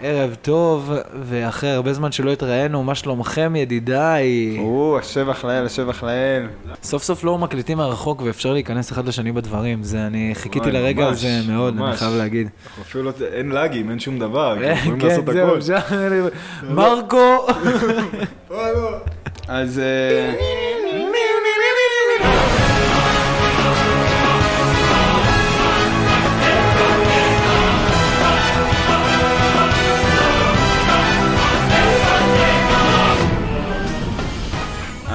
ערב טוב, ואחרי הרבה זמן שלא התראינו, מה שלומכם ידידיי? או, השבח לאל, השבח לאל. סוף סוף לא מקליטים מרחוק ואפשר להיכנס אחד לשני בדברים, זה, אני חיכיתי לרגע ממש, הזה מאוד, אני. חייב להגיד. אנחנו אפילו לא, אין לאגים, אין שום דבר, אנחנו יכולים כן, לעשות זהו, הכל. אפשר... מרקו! אז...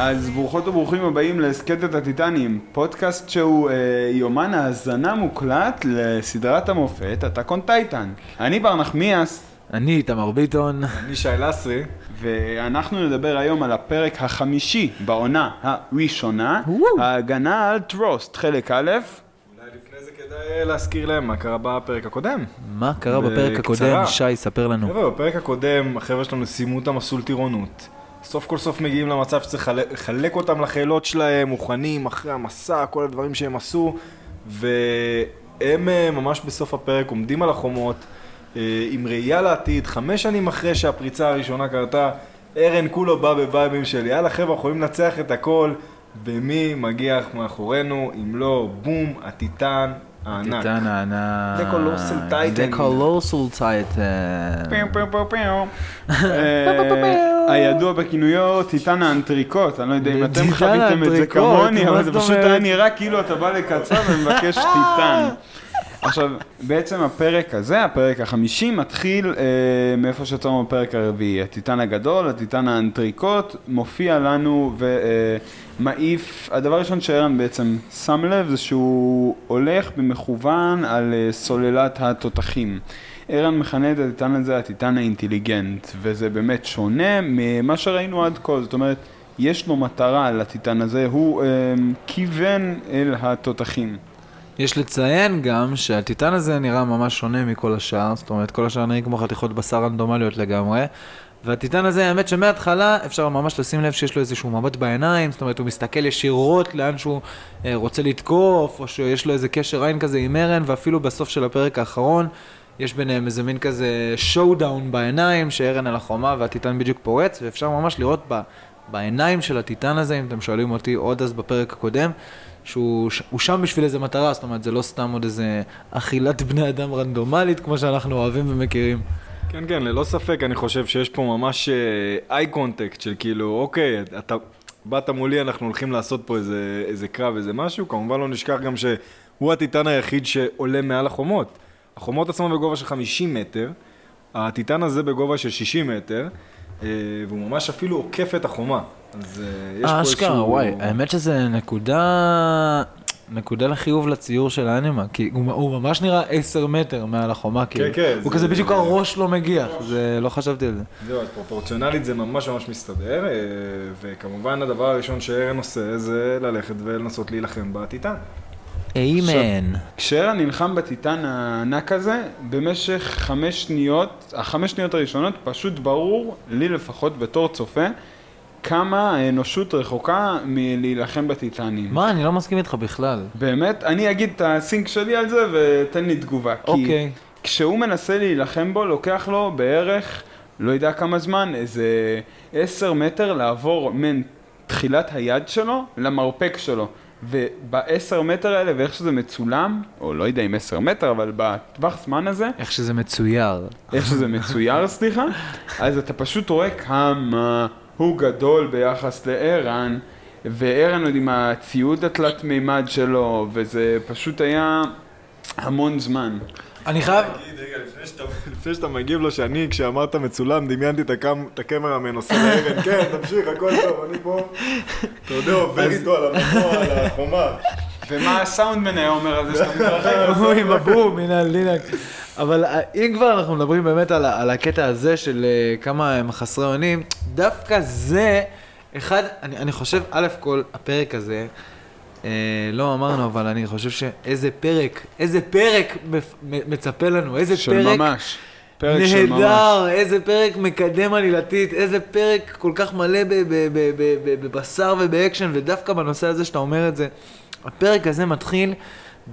אז ברוכות וברוכים הבאים להסכת הטיטנים, פודקאסט שהוא אה, יומן האזנה מוקלט לסדרת המופת, הטאקון טייטן. אני בר נחמיאס, אני איתמר ביטון. אני שי לסרי, ואנחנו נדבר היום על הפרק החמישי בעונה הראשונה, ההגנה על טרוסט, חלק א', אולי לפני זה כדאי להזכיר להם מה קרה בפרק הקודם. מה קרה בפרק. הקודם? שי, ספר לנו. חבר'ה, בפרק הקודם החבר'ה שלנו סיימו את המסלול טירונות. סוף כל סוף מגיעים למצב שצריך לחלק- אותם לחילות שלהם, מוכנים אחרי המסע, כל הדברים שהם עשו, והם אה, ממש בסוף הפרק עומדים על החומות, אה, עם ראייה לעתיד, חמש שנים אחרי שהפריצה הראשונה קרתה, ארן כולו בא בבייבים של יאללה חבר'ה, אנחנו יכולים לנצח את הכל, ומי מגיע מאחורינו, אם לא, בום, הטיטן הענק. טיטן הענק. The Colossal Titan. The Colossal Titan. אה, הידוע בכינויו טיטן האנטריקוט, אני לא יודע אם אתם חוויתם את זה כמוני, אבל זה פשוט? היה נראה כאילו אתה בא לקצר ומבקש טיטן. עכשיו, בעצם הפרק הזה, הפרק החמישי, מתחיל אה, מאיפה שיצאנו בפרק הרביעי. הטיטן הגדול, הטיטן האנטריקוט, מופיע לנו ומעיף, הדבר הראשון שארן בעצם שם לב זה שהוא הולך במכוון על אה, סוללת התותחים. ערן מכנה את הטיטן הזה הטיטן האינטליגנט, וזה באמת שונה ממה שראינו עד כה, זאת אומרת, יש לו מטרה לטיטן הזה, הוא אה, כיוון אל התותחים. יש לציין גם שהטיטן הזה נראה ממש שונה מכל השאר, זאת אומרת כל השאר נראים כמו חתיכות בשר רנדומליות לגמרי. והטיטן הזה, האמת שמההתחלה אפשר ממש לשים לב שיש לו איזשהו מבט בעיניים, זאת אומרת הוא מסתכל ישירות לאן שהוא אה, רוצה לתקוף, או שיש לו איזה קשר עין כזה עם ארן, ואפילו בסוף של הפרק האחרון יש ביניהם איזה מין כזה showdown בעיניים, שארן על החומה והטיטן בדיוק פורץ, ואפשר ממש לראות ב, בעיניים של הטיטן הזה, אם אתם שואלים אותי עוד אז בפרק הקודם, שהוא שם בשביל איזה מטרה, זאת אומרת זה לא סתם עוד איזה אכילת בני אדם רנדומלית, כמו שאנחנו אוהבים ומכירים. כן, כן, ללא ספק, אני חושב שיש פה ממש eye contact של כאילו, אוקיי, אתה באת מולי, אנחנו הולכים לעשות פה איזה, איזה קרב, איזה משהו, כמובן לא נשכח גם שהוא הטיטן היחיד שעולה מעל החומות. החומות עצמן בגובה של 50 מטר, הטיטן הזה בגובה של 60 מטר, אה, והוא ממש אפילו עוקף את החומה. אז אה, יש פה איזשהו... אשכרה, וואי, האמת שזה נקודה, נקודה לחיוב לציור של האנימה, כי הוא, הוא ממש נראה 10 מטר מעל החומה, כאילו. כן, הוא זה- כזה בדיוק הראש לא מגיע, זה, לא חשבתי על זה. זהו, אז פרופורציונלית זה ממש ממש מסתדר, אה, וכמובן הדבר הראשון שארן עושה זה ללכת ולנסות להילחם בטיטן. איימן. כשערן נלחם בטיטן הענק הזה, במשך חמש שניות, החמש שניות הראשונות, פשוט ברור, לי לפחות בתור צופה, כמה האנושות רחוקה מלהילחם בטיטנים. מה, אני לא מסכים איתך בכלל. באמת? אני אגיד את הסינק שלי על זה ותן לי תגובה. כי אוקיי. כשהוא מנסה להילחם בו, לוקח לו בערך, לא יודע כמה זמן, איזה עשר מטר לעבור מן תחילת היד שלו למרפק שלו. ובעשר מטר האלה, ואיך שזה מצולם, או לא יודע אם עשר מטר, אבל בטווח זמן הזה, איך שזה מצויר. איך שזה מצויר, סליחה, אז אתה פשוט רואה כמה הוא גדול ביחס לערן, וערן עוד עם הציוד התלת מימד שלו, וזה פשוט היה המון זמן. אני חייב... רגע, לפני שאתה, מגיב לו שאני, כשאמרת מצולם, דמיינתי את, הקמרמן עושה לאבן, כן, תמשיך, הכל טוב, אני פה, אתה יודע, עובר איתו על המנוע, על החומה. ומה הסאונדמן היה אומר על זה שאתה מתרחק? הוא עם הבום, הנה הלינק. אבל אה, אם כבר אנחנו מדברים באמת על, הקטע הזה של אה, כמה הם חסרי אונים, דווקא זה, אחד, אני, אני חושב, א' כל, הפרק הזה, אה, לא אמרנו, אבל אני חושב שאיזה פרק, איזה פרק מצפה לנו, איזה של פרק ממש. פרק של ממש. נהדר, איזה פרק מקדם עלילתית, איזה פרק כל כך מלא בבשר ובאקשן, ודווקא בנושא הזה שאתה אומר את זה, הפרק הזה מתחיל,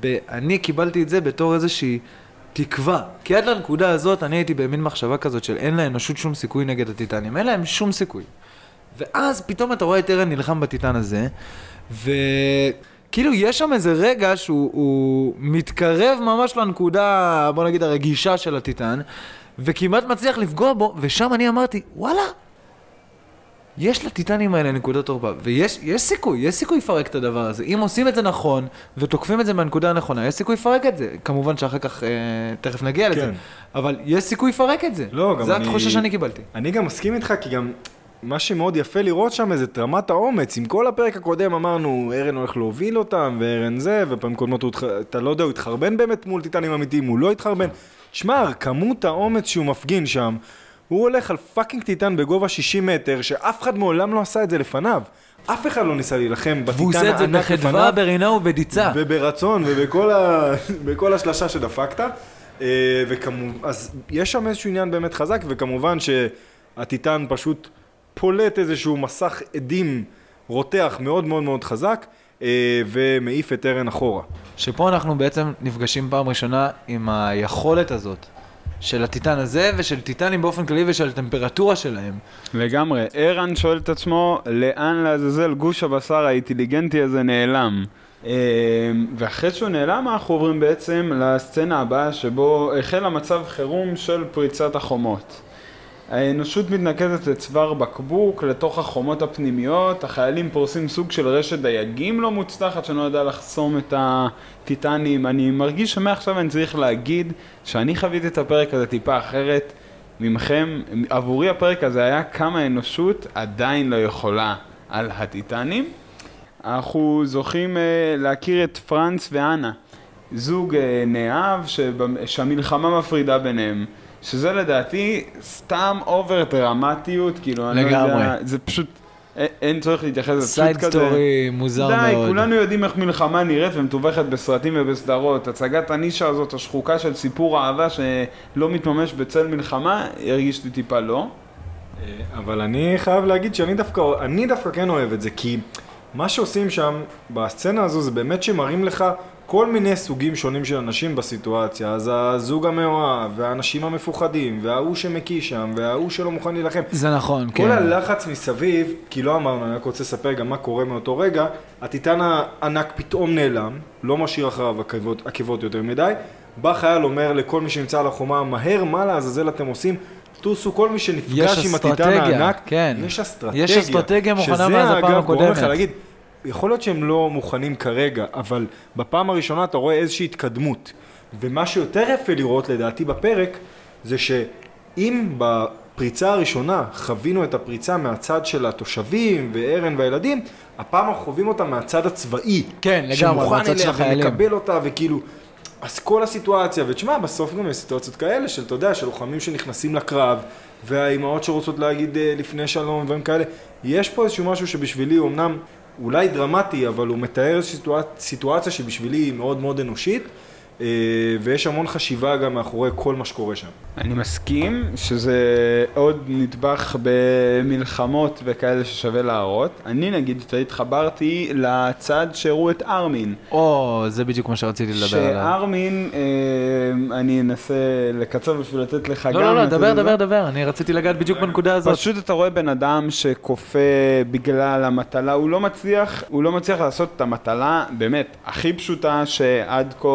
ב- אני קיבלתי את זה בתור איזושהי תקווה. כי עד לנקודה הזאת אני הייתי במין מחשבה כזאת של אין לאנושות שום סיכוי נגד הטיטנים, אין להם שום סיכוי. ואז פתאום אתה רואה את ארן נלחם בטיטן הזה, וכאילו יש שם איזה רגע שהוא הוא מתקרב ממש לנקודה, בוא נגיד, הרגישה של הטיטן, וכמעט מצליח לפגוע בו, ושם אני אמרתי, וואלה, יש לטיטנים האלה נקודות תורפה, ויש יש סיכוי, יש סיכוי לפרק את הדבר הזה. אם עושים את זה נכון, ותוקפים את זה מהנקודה הנכונה, יש סיכוי לפרק את זה. כמובן שאחר כך, אה, תכף נגיע לזה, כן. אבל יש סיכוי לפרק את זה. לא, גם זה אני- התחושה שאני קיבלתי. אני גם מסכים איתך, כי גם מה שמאוד יפה לראות שם זה את רמת האומץ. עם כל הפרק הקודם אמרנו, ארן הולך להוביל אותם, וארן זה, ופעמים קודמות הוא, אתה לא יודע, הוא התחרבן באמת מול טיטנים אמיתיים, הוא לא התחרבן. שמע, כמות האומץ שהוא מפגין שם, הוא הולך על fucking טיטן בגובה 60 מטר, שאף אחד מעולם לא עשה את זה לפניו. אף אחד לא ניסה להילחם והוא בטיטן עושה את זה הענק בחדווה, לפניו. ברינה ובדיצה. וברצון, ובכל ה... השלשה שדפקת. אה, וכמובן, אז יש שם איזשהו עניין באמת חזק, וכמובן שהטיטן פשוט פולט איזשהו מסך אדים רותח מאוד מאוד מאוד חזק, אה, ומעיף את ארן אחורה. שפה אנחנו בעצם נפגשים פעם ראשונה עם היכולת הזאת של הטיטן הזה ושל טיטנים באופן כללי ושל הטמפרטורה שלהם. לגמרי. ערן שואל את עצמו, לאן לעזאזל גוש הבשר האינטליגנטי הזה נעלם? אה, ואחרי שהוא נעלם, אנחנו עוברים בעצם לסצנה הבאה, שבו החל המצב חירום של פריצת החומות. האנושות מתנקזת לצוואר בקבוק, לתוך החומות הפנימיות, החיילים פורסים סוג של רשת דייגים לא מוצלחת שנועדה לחסום את הטיטנים. אני מרגיש שמעכשיו אני צריך להגיד שאני חוויתי את הפרק הזה טיפה אחרת ממכם. עבורי הפרק הזה היה כמה האנושות עדיין לא יכולה על הטיטנים. אנחנו זוכים אה, להכיר את פרנץ ואנה, זוג אה, נאהב שהמלחמה מפרידה ביניהם. שזה לדעתי סתם over דרמטיות, כאילו, אני לא יודע, לגמרי. זה פשוט, אין, צורך להתייחס לזה, side פשוט כזה. story מוזר די, מאוד. כולנו יודעים איך מלחמה נראית ומתווכת בסרטים ובסדרות. הצגת הנישה הזאת, השחוקה של סיפור אהבה שלא מתממש בצל מלחמה, הרגיש לי טיפה לא. אה, אבל אני חייב להגיד שאני דווקא, אני דווקא כן אוהב את זה, כי מה שעושים שם בסצנה הזו זה באמת שמראים לך כל מיני סוגים שונים של אנשים בסיטואציה. אז הזוג המאוהב, והאנשים המפוחדים, וההוא שמקיא שם, וההוא שלא מוכן להילחם. זה נכון, כן. כל הלחץ מסביב, כי לא אמרנו, אני רק רוצה לספר גם מה קורה מאותו רגע, הטיטן הענק פתאום נעלם, לא משאיר אחריו עקבות, עקבות יותר מדי, בא חייל אומר לכל מי שנמצא על החומה, מהר, מה לעזאזל אתם עושים? טוסו, כל מי שנפגש עם הטיטן הענק, כן. יש אסטרטגיה. יש אסטרטגיה מוכנה מאז הפעם שזה אגב גורם לך הקודמת. להגיד, יכול להיות שהם לא מוכנים כרגע, אבל בפעם הראשונה אתה רואה איזושהי התקדמות. ומה שיותר יפה לראות לדעתי בפרק, זה שאם בפריצה הראשונה חווינו את הפריצה מהצד של התושבים וארן והילדים, הפעם אנחנו חווים אותה מהצד הצבאי. כן, לגמרי, שמוכן מהצד של אליה החיילים. ומקבל אותה וכאילו... אז כל הסיטואציה, ותשמע, בסוף גם יש סיטואציות כאלה של, אתה יודע, של לוחמים שנכנסים לקרב, והאימהות שרוצות להגיד אה, לפני שלום, דברים כאלה. יש פה איזשהו משהו שבשבילי אמנם אולי דרמטי, אבל הוא מתאר סיטואצ... סיטואציה שבשבילי היא מאוד מאוד אנושית, ויש המון חשיבה גם מאחורי כל מה שקורה שם. אני מסכים שזה עוד נדבך במלחמות וכאלה ששווה להראות. אני נגיד התחברתי לצד שהראו את ארמין. או, זה בדיוק מה שרציתי לדבר עליו. שארמין, אה, אני אנסה לקצר בשביל לתת לך גם... לא, לא, לא, דבר. דבר, דבר, אני רציתי לגעת בדיוק בנקודה הזאת. פשוט אתה רואה בן אדם שכופה בגלל המטלה, הוא לא מצליח, הוא לא מצליח לעשות את המטלה באמת הכי פשוטה שעד כה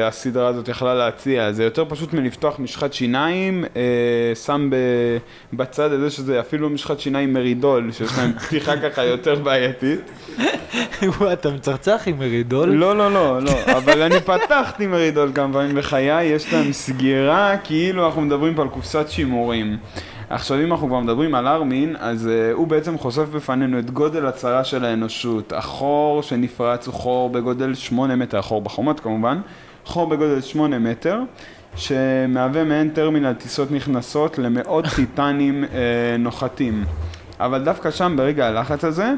אה, הסדרה הזאת יכלה להציע. זה יותר פשוט מלפתוח משחת שיניים, אה, שם ב, בצד את זה שזה אפילו משחת שיניים מרידול, שיש להם פתיחה ככה יותר בעייתית. וואי, אתה מצחצח עם מרידול? לא, לא, לא, לא, אבל אני פתחתי מרידול כמה פעמים בחיי, יש להם סגירה, כאילו אנחנו מדברים פה על קופסת שימורים. עכשיו אם אנחנו כבר מדברים על ארמין, אז uh, הוא בעצם חושף בפנינו את גודל הצרה של האנושות. החור שנפרץ הוא חור בגודל 8 מטר, החור בחומות כמובן, חור בגודל 8 מטר, שמהווה מעין טרמינל טיסות נכנסות למאות טיטנים uh, נוחתים. אבל דווקא שם, ברגע הלחץ הזה,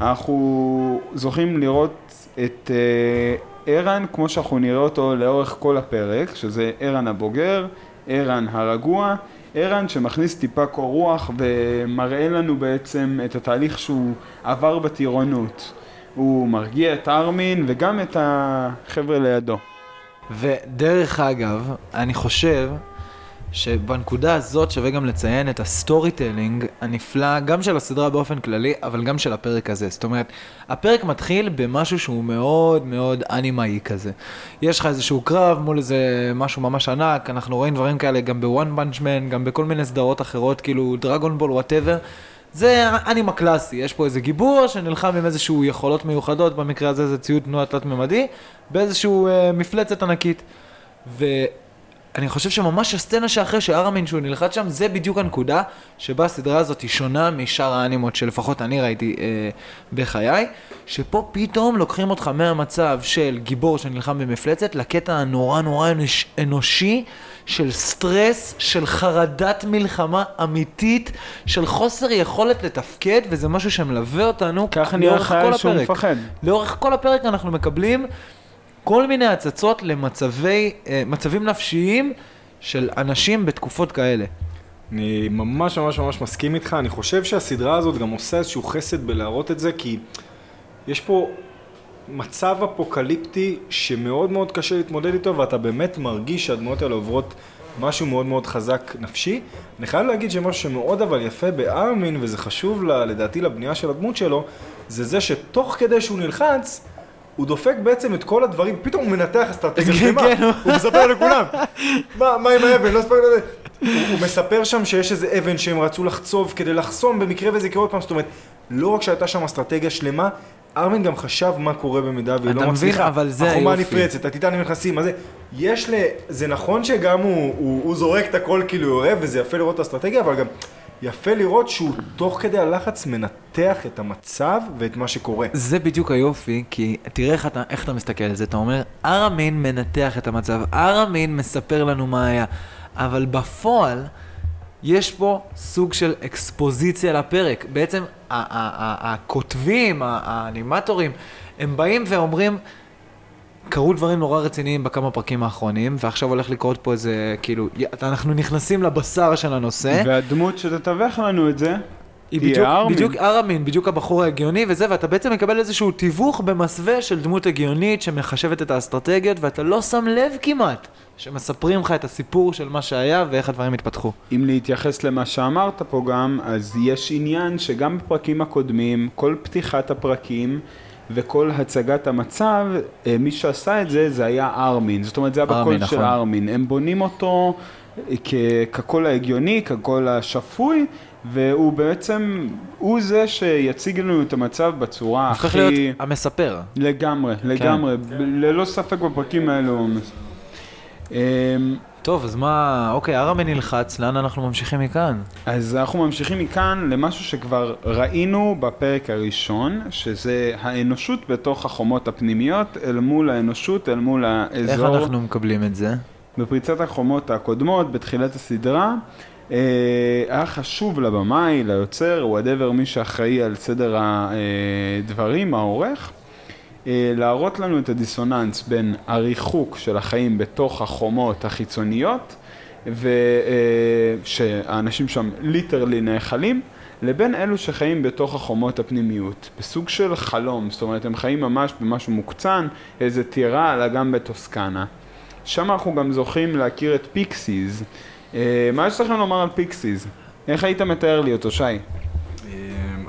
אנחנו זוכים לראות את אה, ערן כמו שאנחנו נראה אותו לאורך כל הפרק, שזה ערן הבוגר, ערן הרגוע, ערן שמכניס טיפה קור רוח ומראה לנו בעצם את התהליך שהוא עבר בטירונות. הוא מרגיע את ארמין וגם את החבר'ה לידו. ודרך אגב, אני חושב שבנקודה הזאת שווה גם לציין את ה storytelling הנפלא, גם של הסדרה באופן כללי, אבל גם של הפרק הזה. זאת אומרת, הפרק מתחיל במשהו שהוא מאוד מאוד אנימאי כזה. יש לך איזשהו קרב מול איזה משהו ממש ענק, אנחנו רואים דברים כאלה גם ב One Man, גם בכל מיני סדרות אחרות, כאילו Dragon Ball whatever. זה אנימה קלאסי, יש פה איזה גיבור שנלחם עם איזשהו יכולות מיוחדות, במקרה הזה זה ציוד תנועה תלת-ממדי, באיזשהו אה, מפלצת ענקית. ואני חושב שממש הסצנה שאחרי שארמין שהוא נלחץ שם, זה בדיוק הנקודה שבה הסדרה הזאת היא שונה משאר האנימות שלפחות אני ראיתי אה, בחיי, שפה פתאום לוקחים אותך מהמצב של גיבור שנלחם במפלצת לקטע הנורא נורא אנוש, אנושי של סטרס, של חרדת מלחמה אמיתית, של חוסר יכולת לתפקד, וזה משהו שמלווה אותנו ככה נראה לאורך כל חייל שהוא הפרק. מפחד. לאורך כל הפרק אנחנו מקבלים כל מיני הצצות למצבי, אה, נפשיים של אנשים בתקופות כאלה. אני ממש ממש ממש מסכים איתך, אני חושב שהסדרה הזאת גם עושה איזשהו חסד בלהראות את זה, כי יש פה מצב אפוקליפטי שמאוד מאוד קשה להתמודד איתו, ואתה באמת מרגיש שהדמויות האלה עוברות משהו מאוד מאוד חזק נפשי. אני חייב להגיד שמשהו שמאוד אבל יפה בארמין, וזה חשוב לה, לדעתי לבנייה של הדמות שלו, זה זה שתוך כדי שהוא נלחץ, הוא דופק בעצם את כל הדברים, פתאום הוא מנתח אסטרטגיה כן, שלמה, כן. הוא מספר לכולם, מה, עם האבן, לא הספקנו לזה. הוא מספר שם שיש איזה אבן שהם רצו לחצוב כדי לחסום במקרה וזה יקרה עוד פעם, זאת אומרת, לא רק שהייתה שם אסטרטגיה שלמה, ארמין גם חשב מה קורה במידה והיא אתה לא מבין? מצליחה. אבל זה החומה היופי. נפרצת, הטיטנים נכנסים, מה זה? יש ל... זה נכון שגם הוא, הוא, הוא זורק את הכל כאילו אוהב, וזה יפה לראות את האסטרטגיה, אבל גם יפה לראות שהוא תוך כדי הלחץ מנתח את המצב ואת מה שקורה. זה בדיוק היופי, כי תראה איך אתה, איך אתה מסתכל על זה, אתה אומר, ארמין מנתח את המצב, ארמין מספר לנו מה היה, אבל בפועל, יש פה סוג של אקספוזיציה לפרק. בעצם הכותבים, האנימטורים, הם באים ואומרים, קרו דברים נורא רציניים בכמה פרקים האחרונים, ועכשיו הולך לקרות פה איזה, כאילו, אנחנו נכנסים לבשר של הנושא. והדמות שתתווך לנו את זה, היא בדיוק, ארמין. בדיוק ארמין, בדיוק הבחור ההגיוני וזה, ואתה בעצם מקבל איזשהו תיווך במסווה של דמות הגיונית שמחשבת את האסטרטגיות, ואתה לא שם לב כמעט שמספרים לך את הסיפור של מה שהיה ואיך הדברים התפתחו. אם להתייחס למה שאמרת פה גם, אז יש עניין שגם בפרקים הקודמים, כל פתיחת הפרקים וכל הצגת המצב, אה, מי שעשה את זה, זה היה ארמין. זאת אומרת, זה היה בקול של נכון. ארמין. הם בונים אותו כ- כקול ההגיוני, כקול השפוי, והוא בעצם, הוא זה שיציג לנו את המצב בצורה הופך הכי... להיות המספר. לגמרי, לגמרי. ב- ללא ספק בפרקים האלו. אמ, טוב, אז מה, אוקיי, ארמין נלחץ, לאן אנחנו ממשיכים מכאן? אז אנחנו ממשיכים מכאן למשהו שכבר ראינו בפרק הראשון, שזה האנושות בתוך החומות הפנימיות, אל מול האנושות, אל מול איך האזור. אנחנו מקבלים את זה? בפריצת החומות הקודמות, בתחילת הסדרה, היה חשוב לבמאי, ליוצר, whatever, מי שאחראי על סדר הדברים, העורך, אה, להראות לנו את הדיסוננס בין הריחוק של החיים בתוך החומות החיצוניות, ושהאנשים שם literally נאכלים, לבין אלו שחיים בתוך החומות הפנימיות, בסוג של חלום, זאת אומרת, הם חיים ממש במשהו מוקצן, איזה טירה על אגם בטוסקנה. שם אנחנו גם זוכים להכיר את פיקסיס. אה, מה יש לכם לומר על פיקסיס? איך היית מתאר לי אותו, שי? אמ,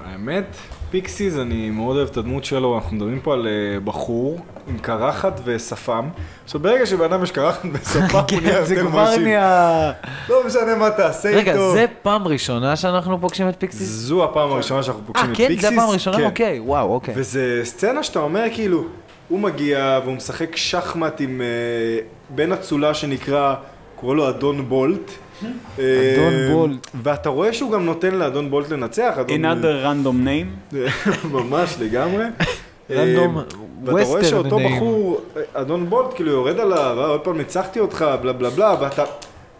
האמת, פיקסיס, אני מאוד אוהב את הדמות שלו, אנחנו מדברים פה על אה, בחור עם קרחת ושפם. עכשיו, ברגע שבן אדם יש קרחת ושפם, הוא נהיה כן, זה יותר כבר מרשים. נהיה... לא משנה מה תעשה איתו. רגע, זה פעם ראשונה שאנחנו פוגשים את פיקסיס? זו הפעם הראשונה שאנחנו פוגשים אה, את כן? פיקסיס. זה הפעם הראשונה? כן. אוקיי, וואו, אוקיי. וזה סצנה שאתה אומר כאילו, הוא מגיע והוא משחק שחמט עם אה, בן אצולה שנקרא, קורא לו אדון בולט. אדון אה, בולט. ואתה רואה שהוא גם נותן לאדון בולט לנצח. אדון- another random name? ממש לגמרי. רנדום אה, ואתה רואה שאותו. בחור, אדון בולט, כאילו יורד עליו, "אה, עוד פעם ניצחתי אותך, בלה בלה בלה, ואתה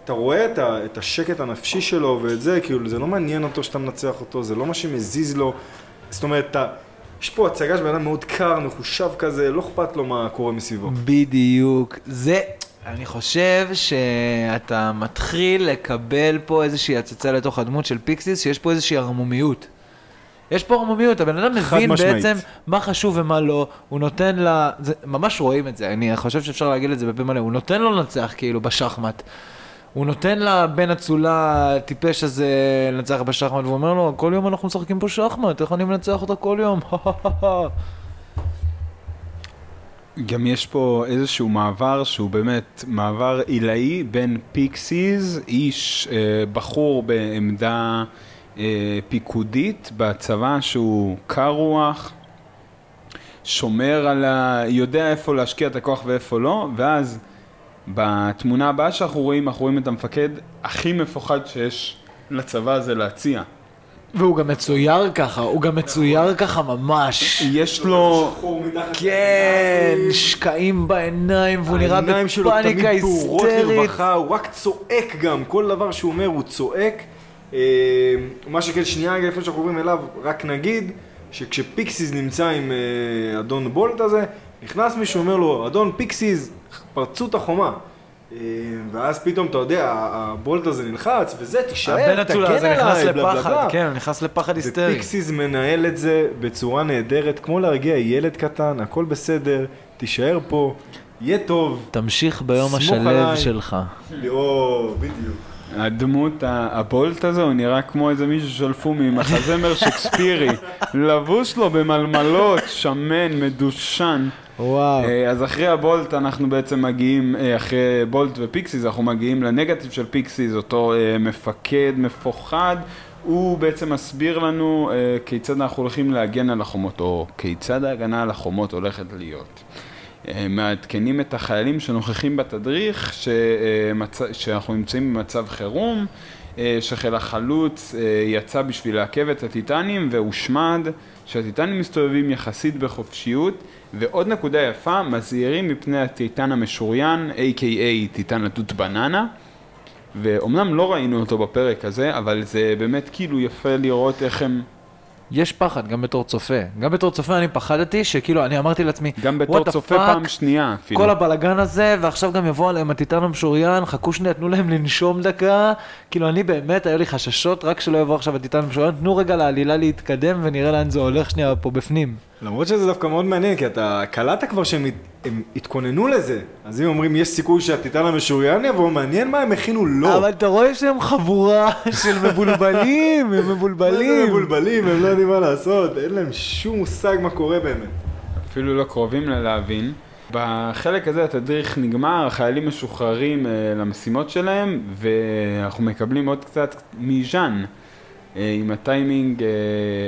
אתה רואה את, ה, את השקט הנפשי שלו ואת זה, כאילו זה לא מעניין אותו שאתה מנצח אותו, זה לא מה שמזיז לו. זאת אומרת, אתה, יש פה הצגה של בן אדם מאוד קר, מחושב כזה, לא אכפת לו מה קורה מסביבו. בדיוק. זה, אני חושב שאתה מתחיל לקבל פה איזושהי הצצה לתוך הדמות של פיקסיס, שיש פה איזושהי ערמומיות. יש פה ערמומיות, הבן אדם מבין משמעית. בעצם מה חשוב ומה לא, הוא נותן לה, זה, ממש רואים את זה, אני חושב שאפשר להגיד את זה בפה מלא, הוא נותן לו לנצח כאילו בשחמט. הוא נותן לבן אצולה הטיפש הזה לנצח בשחמט, והוא אומר לו, כל יום אנחנו משחקים פה שחמט, איך אני מנצח אותה כל יום? גם יש פה איזשהו מעבר שהוא באמת מעבר עילאי בין פיקסיס, איש אה, בחור בעמדה אה, פיקודית בצבא שהוא קר רוח, שומר על ה... יודע איפה להשקיע את הכוח ואיפה לא, ואז בתמונה הבאה שאנחנו רואים, אנחנו רואים את המפקד הכי מפוחד שיש לצבא הזה להציע. והוא גם מצויר ככה, הוא גם מצויר ככה ממש. יש לו... כן, שקעים בעיניים, והוא נראה העיניים שלו תמיד בפאניקה פעורות היסטרית. לרווחה, הוא רק צועק גם, כל דבר שהוא אומר הוא צועק. אה, מה שכן, שנייה רגע לפני שאנחנו עוברים אליו, רק נגיד שכשפיקסיס נמצא עם אה, אדון בולט הזה, נכנס מישהו אומר לו, אדון פיקסיס, פרצו את החומה. אה, ואז פתאום, אתה יודע, הבולט הזה נלחץ, וזה, תישאר, תגן הזה נכנס עליי, בלה, בלה, לפחד, בלה. כן, הוא נכנס לפחד היסטרי. ופיקסיס מנהל את זה בצורה נהדרת, כמו להרגיע ילד קטן, הכל בסדר, תישאר פה, יהיה טוב. תמשיך ביום השלב. שלך. או, בדיוק. הדמות, ה- הבולט הזה, הוא נראה כמו איזה מישהו שלפו ממחזמר שקספירי. לבוש לו במלמלות, שמן, מדושן. וואו. אה, אז אחרי הבולט אנחנו בעצם מגיעים, אה, אחרי בולט ופיקסיס, אנחנו מגיעים לנגטיב של פיקסיס, אותו אה, מפקד מפוחד. הוא בעצם מסביר לנו אה, כיצד אנחנו הולכים להגן על החומות, או כיצד ההגנה על החומות הולכת להיות. אה, מעדכנים את החיילים שנוכחים בתדריך שמצ... שאנחנו נמצאים במצב חירום, אה, שחיל החלוץ אה, יצא בשביל לעכב את הטיטנים והושמד, שהטיטנים מסתובבים יחסית בחופשיות, ועוד נקודה יפה, מזהירים מפני הטיטן המשוריין, a.k.a טיטן התות בננה. ואומנם לא ראינו אותו בפרק הזה, אבל זה באמת כאילו יפה לראות איך הם, יש פחד, גם בתור צופה. גם בתור צופה אני פחדתי, שכאילו, אני אמרתי לעצמי, גם בתור "What the צופה fuck?" פעם שנייה אפילו. כל הבלגן הזה, ועכשיו גם יבוא עליהם הטיטן המשוריין, חכו שנייה, תנו להם לנשום דקה. כאילו, אני באמת, היו לי חששות, רק שלא יבוא עכשיו הטיטן המשוריין, תנו רגע לעלילה להתקדם ונראה לאן זה הולך שנייה פה בפנים. למרות שזה דווקא מאוד מעניין, כי אתה קלטת כבר שהם הת- הם התכוננו לזה. אז אם אומרים, יש סיכוי שהטיטן המשוריין יבוא, מעניין מה הם הכינו לו. אבל אתה רואה שהם חבורה של מבולבלים, הם מבולבלים. מבולבלים, הם לא יודעים מה לעשות, אין להם שום מושג מה קורה באמת. אפילו לא קרובים ללהבין. בחלק הזה התדריך נגמר, החיילים משוחררים אה, למשימות שלהם, ואנחנו מקבלים עוד קצת מז'אן. אה, עם הטיימינג, אה,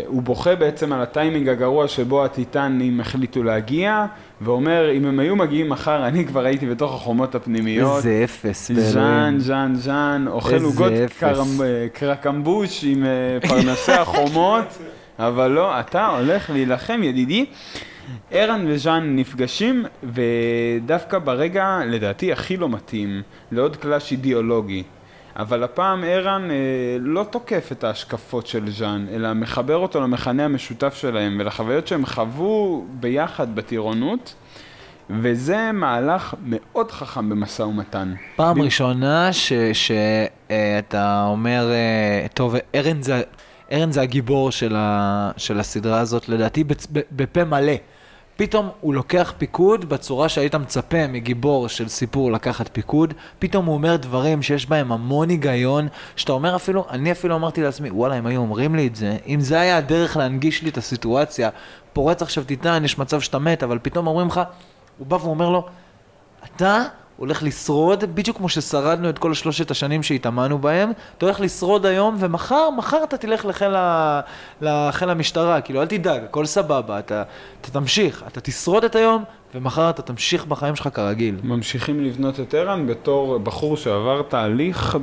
הוא בוכה בעצם על הטיימינג הגרוע שבו הטיטנים החליטו להגיע, ואומר, אם הם היו מגיעים מחר, אני כבר הייתי בתוך החומות הפנימיות. איזה אפס, ז'אן. ז'אן, ז'אן, אוכל עוגות אה, קרקמבוש עם אה, פרנסי החומות, אבל לא, אתה הולך להילחם, ידידי. ערן וז'אן נפגשים, ודווקא ברגע, לדעתי, הכי לא מתאים, לעוד קלאש אידיאולוגי. אבל הפעם ערן אה, לא תוקף את ההשקפות של ז'אן, אלא מחבר אותו למכנה המשותף שלהם ולחוויות שהם חוו ביחד בטירונות, וזה מהלך מאוד חכם במשא ומתן. פעם ב- ראשונה שאתה אומר, אה, טוב, ארן זה, ארן זה הגיבור של, ה, של הסדרה הזאת, לדעתי בצ- בפה מלא. פתאום הוא לוקח פיקוד בצורה שהיית מצפה מגיבור של סיפור לקחת פיקוד, פתאום הוא אומר דברים שיש בהם המון היגיון, שאתה אומר אפילו, אני אפילו אמרתי לעצמי, וואלה, אם היו אומרים לי את זה, אם זה היה הדרך להנגיש לי את הסיטואציה, פורץ עכשיו טיטן, יש מצב שאתה מת, אבל פתאום אומרים לך, הוא בא ואומר לו, אתה הולך לשרוד, בדיוק כמו ששרדנו את כל שלושת השנים שהתאמנו בהם, אתה הולך לשרוד היום, ומחר, מחר אתה תלך לחיל, ה... לחיל המשטרה, כאילו, אל תדאג, הכל סבבה, אתה, אתה תמשיך, אתה תשרוד את היום, ומחר אתה תמשיך בחיים שלך כרגיל. ממשיכים לבנות את ערן בתור בחור שעבר תהליך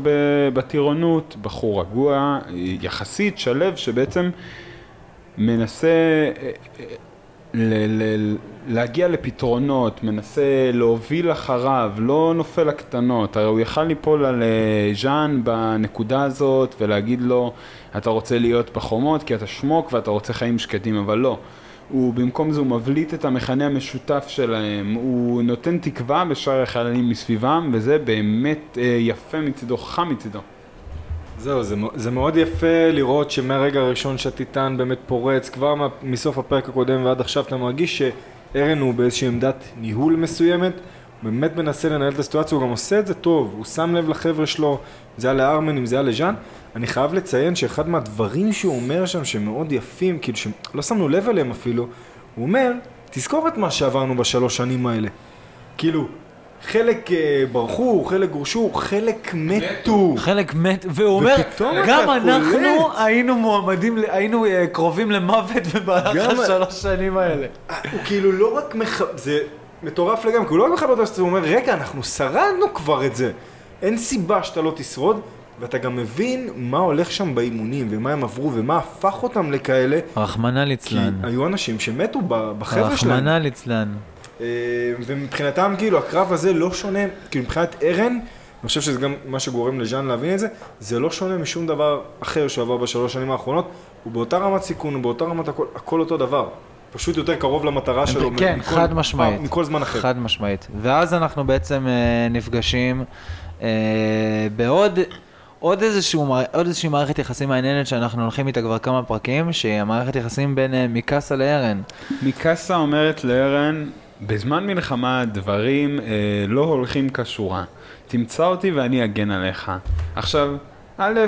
בטירונות, בחור רגוע, יחסית, שלו, שבעצם מנסה אה, אה, ל- ל- להגיע לפתרונות, מנסה להוביל אחריו, לא נופל לקטנות. הרי הוא יכל ליפול על אה, ז'אן בנקודה הזאת ולהגיד לו, אתה רוצה להיות בחומות כי אתה שמוק ואתה רוצה חיים שקטים, אבל לא. הוא במקום זה הוא מבליט את המכנה המשותף שלהם, הוא נותן תקווה בשאר החיילים מסביבם, וזה באמת אה, יפה מצידו, חכם מצידו. זהו, זה, זה מאוד יפה לראות שמהרגע הראשון שהטיטן באמת פורץ, כבר מסוף הפרק הקודם ועד עכשיו אתה מרגיש שארן הוא באיזושהי עמדת ניהול מסוימת, הוא באמת מנסה לנהל את הסיטואציה, הוא גם עושה את זה טוב, הוא שם לב לחבר'ה שלו, אם זה היה לארמן, אם זה היה לז'אן. אני חייב לציין שאחד מהדברים שהוא אומר שם שמאוד יפים, כאילו שלא שמנו לב אליהם אפילו, הוא אומר, תזכור את מה שעברנו בשלוש שנים האלה. כאילו, חלק אה, ברחו, חלק גורשו, חלק מתו. חלק מת, והוא אומר, גם אנחנו קולט." היינו מועמדים, היינו אה, קרובים למוות במהלך השלוש שנים האלה. הוא כאילו לא רק מח... זה מטורף לגמרי, כי הוא לא רק מכבד אותך, הוא אומר, רגע, אנחנו שרדנו כבר את זה. אין סיבה שאתה לא תשרוד, ואתה גם מבין מה הולך שם באימונים, ומה הם עברו, ומה הפך אותם לכאלה, רחמנא כי ליצלן. היו אנשים שמתו בחבר'ה שלהם. רחמנא ליצלן. אה, ומבחינתם, כאילו, הקרב הזה לא שונה, כאילו, מבחינת ארן, אני חושב שזה גם מה שגורם לז'אן להבין את זה, זה לא שונה משום דבר אחר שהוא עבר בשלוש שנים האחרונות, הוא באותה רמת סיכון, הוא באותה רמת הכל, הכל אותו דבר. פשוט יותר קרוב למטרה שלו. כן, מכל- חד משמעית. מכל זמן אחר. חד משמעית. ואז אנחנו בעצם אה, נפגשים אה, בעוד... עוד, איזשהו, עוד איזושהי מערכת יחסים מעניינת שאנחנו הולכים איתה כבר כמה פרקים, שהיא המערכת יחסים בין אה, מיקאסה לארן. מיקאסה אומרת לארן, בזמן מלחמה דברים אה, לא הולכים כשורה. תמצא אותי ואני אגן עליך. עכשיו, א',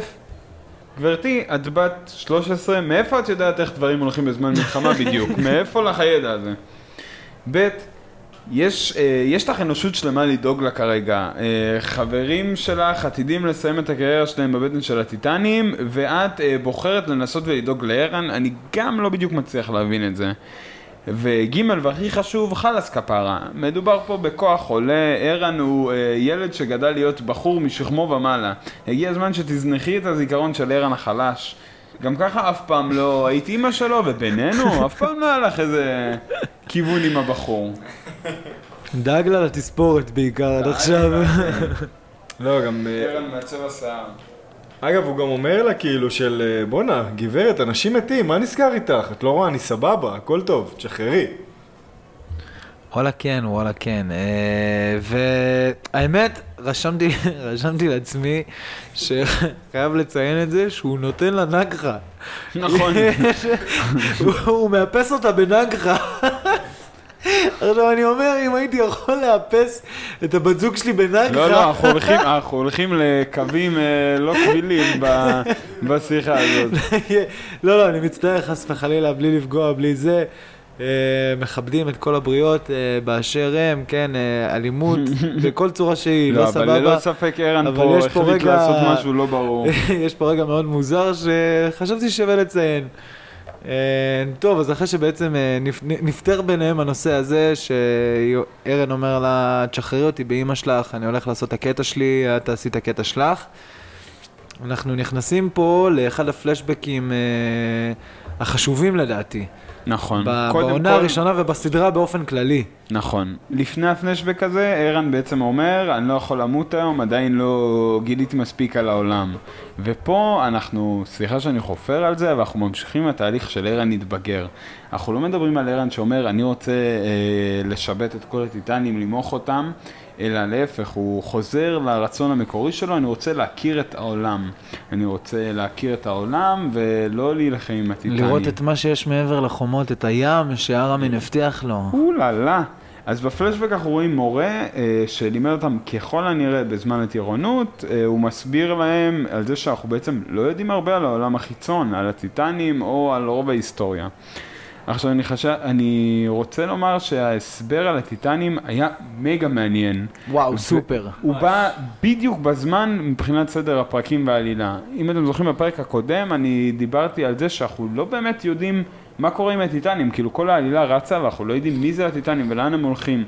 גברתי, את בת 13, מאיפה את יודעת איך דברים הולכים בזמן מלחמה בדיוק? מאיפה לך הידע הזה? ב', יש, אה, יש לך אנושות שלמה לדאוג לה כרגע. אה, חברים שלך עתידים לסיים את הקריירה שלהם בבטן של הטיטנים, ואת אה, בוחרת לנסות ולדאוג לערן, אני גם לא בדיוק מצליח להבין את זה. וג' והכי חשוב, חלאס כפרה. מדובר פה בכוח עולה, ערן הוא אה, ילד שגדל להיות בחור משכמו ומעלה. הגיע הזמן שתזנחי את הזיכרון של ערן החלש. גם ככה אף פעם לא היית אימא שלו, ובינינו, אף פעם לא היה לך איזה כיוון עם הבחור. דאג לה לתספורת בעיקר עד עכשיו. לא, גם... אה, ערן מעצב השיער. אגב, הוא גם אומר לה כאילו של אה, בואנה, גברת, אנשים מתים, מה נסגר איתך? את לא רואה, אני סבבה, הכל טוב, תשחררי. וואלה כן, וואלה כן. אה, והאמת, רשמתי, רשמתי לעצמי שחייב לציין את זה שהוא נותן לה נגחה. נכון. הוא מאפס אותה בנגחה. עכשיו אני אומר, אם הייתי יכול לאפס את הבת זוג שלי בנגחה... לא, לא, אנחנו הולכים, אנחנו הולכים לקווים אה, לא קבילים בשיחה הזאת. לא, לא, אני מצטער חס וחלילה, בלי לפגוע, בלי זה. אה, מכבדים את כל הבריות אה, באשר הם, כן, אלימות בכל צורה שהיא, לא לא, אבל ללא סבבה. ספק ערן פה החליט רגע- לעשות משהו לא ברור. יש פה רגע מאוד מוזר שחשבתי ששווה לציין. אה, טוב, אז אחרי שבעצם אה, נפ- נפתר ביניהם הנושא הזה, שארן אומר לה, תשחררי אותי באימא שלך, אני הולך לעשות את הקטע שלי, את תעשי את הקטע שלך. אנחנו נכנסים פה לאחד הפלשבקים אה, החשובים לדעתי, נכון. בעונה כל- הראשונה ובסדרה באופן כללי. נכון. לפני הפלשבק הזה, ערן בעצם אומר, אני לא יכול למות היום, עדיין לא גיליתי מספיק על העולם. ופה אנחנו, סליחה שאני חופר על זה, אבל אנחנו ממשיכים עם התהליך של ערן להתבגר. אנחנו לא מדברים על ערן שאומר, אני רוצה אה, לשבת את כל הטיטנים, למוח אותם, אלא להפך, הוא חוזר לרצון המקורי שלו, אני רוצה להכיר את העולם. אני רוצה להכיר את העולם ולא להילחם עם הטיטנים. לראות את מה שיש מעבר לחומות, את הים שארמין הבטיח לו. אוללה. אז בפלשבק אנחנו רואים מורה אה, שלימד אותם ככל הנראה בזמן הטירונות, אה, הוא מסביר להם על זה שאנחנו בעצם לא יודעים הרבה על העולם החיצון, על הטיטנים או על רוב ההיסטוריה. עכשיו אני, חשב, אני רוצה לומר שההסבר על הטיטנים היה מגה מעניין. וואו, ו- סופר. הוא בא בדיוק בזמן מבחינת סדר הפרקים והעלילה. אם אתם זוכרים בפרק הקודם, אני דיברתי על זה שאנחנו לא באמת יודעים מה קורה עם הטיטנים, כאילו כל העלילה רצה ואנחנו לא יודעים מי זה הטיטנים ולאן הם הולכים.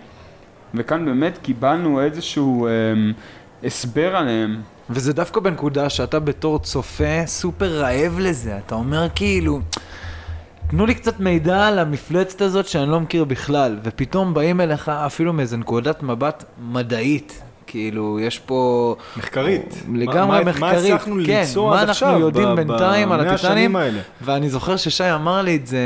וכאן באמת קיבלנו איזשהו אה, הסבר עליהם. וזה דווקא בנקודה שאתה בתור צופה סופר רעב לזה, אתה אומר כאילו, תנו לי קצת מידע על המפלצת הזאת שאני לא מכיר בכלל, ופתאום באים אליך אפילו מאיזה נקודת מבט מדעית. כאילו, יש פה... מחקרית. לגמרי מה- מה- מחקרית, מה הצלחנו כן, למצוא מה עד אנחנו עכשיו, יודעים ב- בינתיים על במאה הטיטנים, האלה? ואני זוכר ששי אמר לי את זה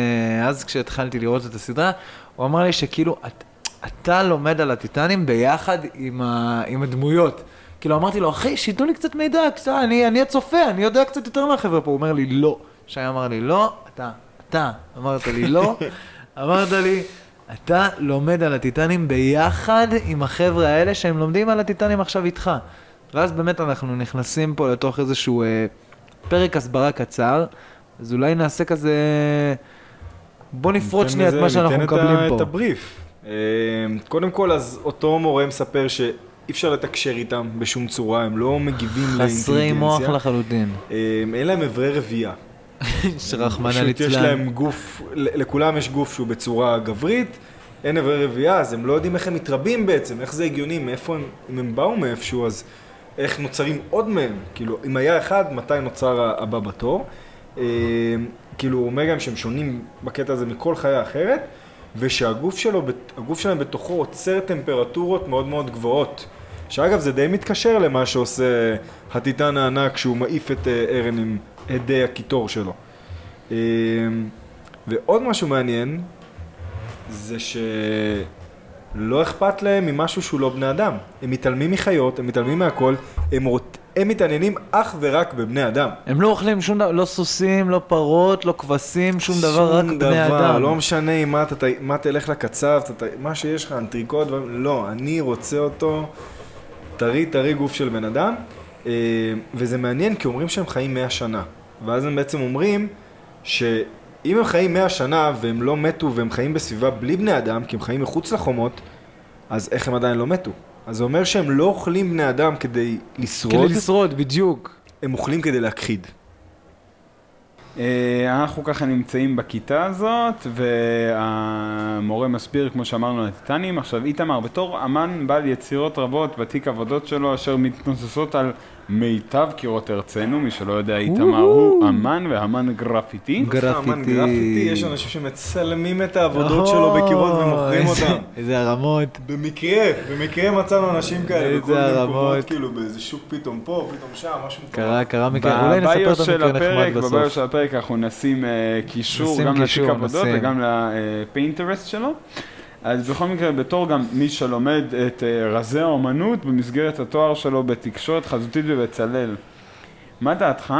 אז כשהתחלתי לראות את הסדרה, הוא אמר לי שכאילו, את, אתה לומד על הטיטנים ביחד עם, ה, עם הדמויות. כאילו אמרתי לו, אחי, שייתנו לי קצת מידע, קצת, אני, אני הצופה, אני יודע קצת יותר מהחבר'ה פה. הוא אומר לי, לא. שי אמר לי, לא, אתה, אתה. אמרת לי, לא. אמרת לי, אתה לומד על הטיטנים ביחד עם החבר'ה האלה שהם לומדים על הטיטנים עכשיו איתך. ואז באמת אנחנו נכנסים פה לתוך איזשהו אה, פרק הסברה קצר, אז אולי נעשה כזה... בוא נפרוט שנייה את מה שאנחנו ניתן מקבלים את פה. את הבריף. אה, קודם כל, אז אותו מורה מספר שאי אפשר לתקשר איתם בשום צורה, הם לא מגיבים חסרי מוח לאינטליגנציה. לחלוטין. אה, אין להם אברי רבייה. שרחמנא פשוט יש ליצלן. להם גוף, לכולם יש גוף שהוא בצורה גברית, אין אברי רבייה, אז הם לא יודעים איך הם מתרבים בעצם, איך זה הגיוני, מאיפה הם, אם הם באו מאיפשהו, אז איך נוצרים עוד מהם, כאילו, אם היה אחד, מתי נוצר הבא בתור. אה, כאילו, הוא אומר גם שהם שונים בקטע הזה מכל חיה אחרת, ושהגוף שלו, הגוף שלהם בתוכו עוצר טמפרטורות מאוד מאוד גבוהות. שאגב, זה די מתקשר למה שעושה הטיטן הענק כשהוא מעיף את אה, ארן עם הדי הקיטור שלו. אה, ועוד משהו מעניין, זה שלא אכפת להם ממשהו שהוא לא בני אדם. הם מתעלמים מחיות, הם מתעלמים מהכל, הם, רוצ... הם מתעניינים אך ורק בבני אדם. הם לא אוכלים שום דבר, לא סוסים, לא פרות, לא כבשים, שום דבר, רק שום בני דבר, אדם. לא משנה מה, אתה, מה תלך לקצב, אתה, מה שיש לך, אנטריקוט, דברים, לא, אני רוצה אותו טרי טרי גוף של בן אדם, וזה מעניין כי אומרים שהם חיים 100 שנה, ואז הם בעצם אומרים שאם הם חיים 100 שנה והם לא מתו והם חיים בסביבה בלי בני אדם, כי הם חיים מחוץ לחומות, אז איך הם עדיין לא מתו? אז זה אומר שהם לא אוכלים בני אדם כדי לשרוד, כדי לשרוד, בדיוק. הם אוכלים כדי להכחיד. אה, אנחנו ככה נמצאים בכיתה הזאת, והמורה מסביר, כמו שאמרנו, על הטיטנים. עכשיו, איתמר, בתור אמן בעל יצירות רבות בתיק עבודות שלו, אשר מתנוססות על מיטב קירות ארצנו, מי שלא יודע, איתמר הוא אמן ואמן גרפיטי. גרפיטי. אמן גרפיטי, יש אנשים שמצלמים את העבודות שלו בקירות ומוכרים אותם. איזה הרמות. במקרה, במקרה מצאנו אנשים כאלה איזה בכל מיני. מקומות, כאילו באיזה שוק פתאום פה, פתאום שם, משהו מטורף. קרה, קרה מקרה, אולי נספר את של המקרה נחמד הפרק, בביו בסוף. של הפרק אנחנו נשים אה, קישור נשים גם לתיק קישור, עבודות. וגם לפיינטרסט שלו. אז בכל מקרה, בתור גם מי שלומד את אה, רזי האומנות במסגרת התואר שלו בתקשורת חזותית בבצלאל, מה דעתך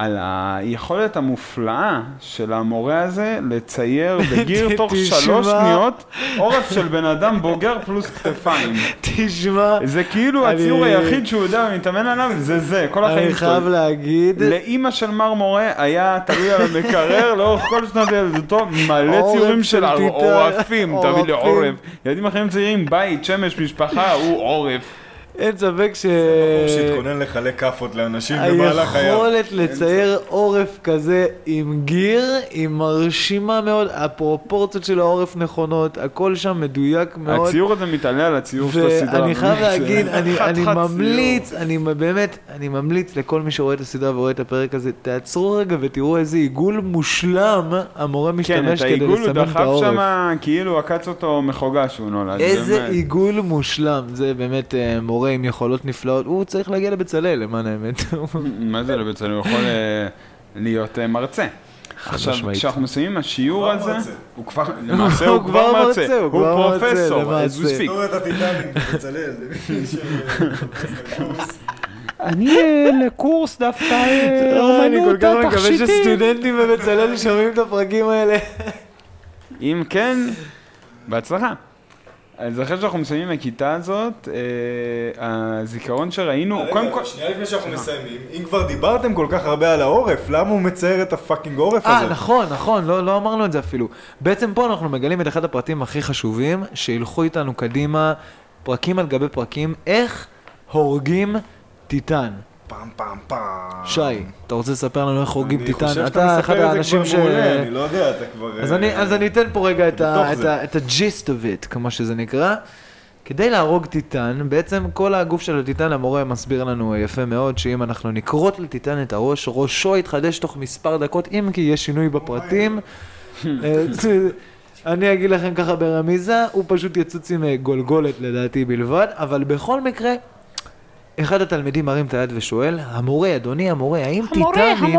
על היכולת המופלאה של המורה הזה לצייר בגיר תוך. שלוש שניות עורף של בן אדם בוגר פלוס כתפיים? תשמע, זה כאילו אני- הציור היחיד שהוא יודע ומתאמן עליו, זה זה, כל החיים אני שלו. חייב להגיד, לאימא של מר מורה היה תלוי על המקרר לאורך כל שנות ילדותו מלא ציורים של עורפים, תביא לי. עורף. ילדים אחרים צעירים, בית, שמש, משפחה, הוא עורף. אין ספק ש... בחור שהתכונן לחלק כאפות לאנשים במהלך חייו. היכולת לצייר עורף כזה עם גיר, היא מרשימה מאוד, הפרופורציות של העורף נכונות, הכל שם מדויק מאוד. הציור הזה מתעלה על הציור של הסדרה. ואני חייב באמת, להגיד, זה אני. ממליץ, אני באמת, אני ממליץ לכל מי שרואה את הסדרה ורואה את הפרק הזה, תעצרו רגע ותראו איזה עיגול מושלם המורה כן, משתמש את כדי העיגול הוא לסמן את דחף העורף. שם, כאילו עקץ אותו מחוגה שהוא נולד. איזה. עיגול מושלם, זה באמת אה, מורה עם יכולות נפלאות, הוא צריך להגיע לבצלאל למען האמת. מה זה לבצלאל? הוא יכול אה, להיות אה, מרצה. עכשיו. כשאנחנו מסיימים השיעור הזה, מרצה. הוא כבר, למעשה הוא כבר מרצה, הוא הוא מרצה, פרופסור, בצלאל. למי ש- אני אה, לקורס דווקא אה, אני כל אומנות כך מקווה. שסטודנטים בבצלאל שומעים את הפרקים האלה. אם כן, בהצלחה. אז אחרי שאנחנו מסיימים את הכיתה הזאת, אה, הזיכרון שראינו, רגע, קודם כל, שנייה לפני שאנחנו מסיימים, אם כבר דיברתם כל כך הרבה על העורף, למה הוא מצייר את הפאקינג עורף הזה? אה, נכון, נכון, לא, לא אמרנו את זה אפילו. בעצם פה אנחנו מגלים את אחד הפרטים הכי חשובים, שילכו איתנו קדימה, פרקים על גבי פרקים, איך הורגים טיטן. פעם פעם פעם. שי, אתה רוצה לספר לנו איך הורגים אני חושב טיטן? שאתה אתה אחד מספר את האנשים זה ש... כבר מעולה, אני לא יודע, אתה כבר... אז אה, אני, אז אני אתן פה רגע את, ה, בתוך את, זה. ה, את ה-gist of it, כמו שזה נקרא. כדי להרוג טיטן, בעצם כל הגוף של הטיטן, המורה מסביר לנו יפה מאוד, שאם אנחנו נכרות לטיטן את הראש, ראשו יתחדש תוך מספר דקות, אם כי יש שינוי בפרטים. אה, אני אגיד לכם ככה ברמיזה, הוא פשוט יצוץ עם אה, גולגולת לדעתי בלבד, אבל בכל מקרה, אחד התלמידים מרים את היד ושואל, המורה, אדוני המורה, האם טיטנים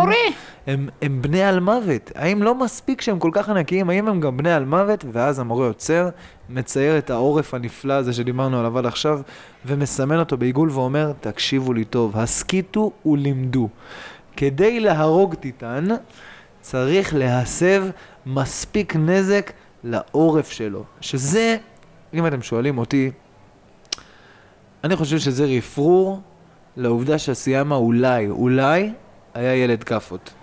הם, הם בני על מוות. האם לא מספיק שהם כל כך ענקיים, האם הם גם בני על מוות? ואז המורה עוצר, מצייר את העורף הנפלא הזה שדיברנו עליו עד עכשיו, ומסמן אותו בעיגול ואומר, תקשיבו לי טוב, הסכיתו ולימדו. כדי להרוג טיטן, צריך להסב מספיק נזק לעורף שלו. שזה, אם אתם שואלים אותי, אני חושב שזה רפרור לעובדה שהסיאמה אולי, אולי, היה ילד כאפות.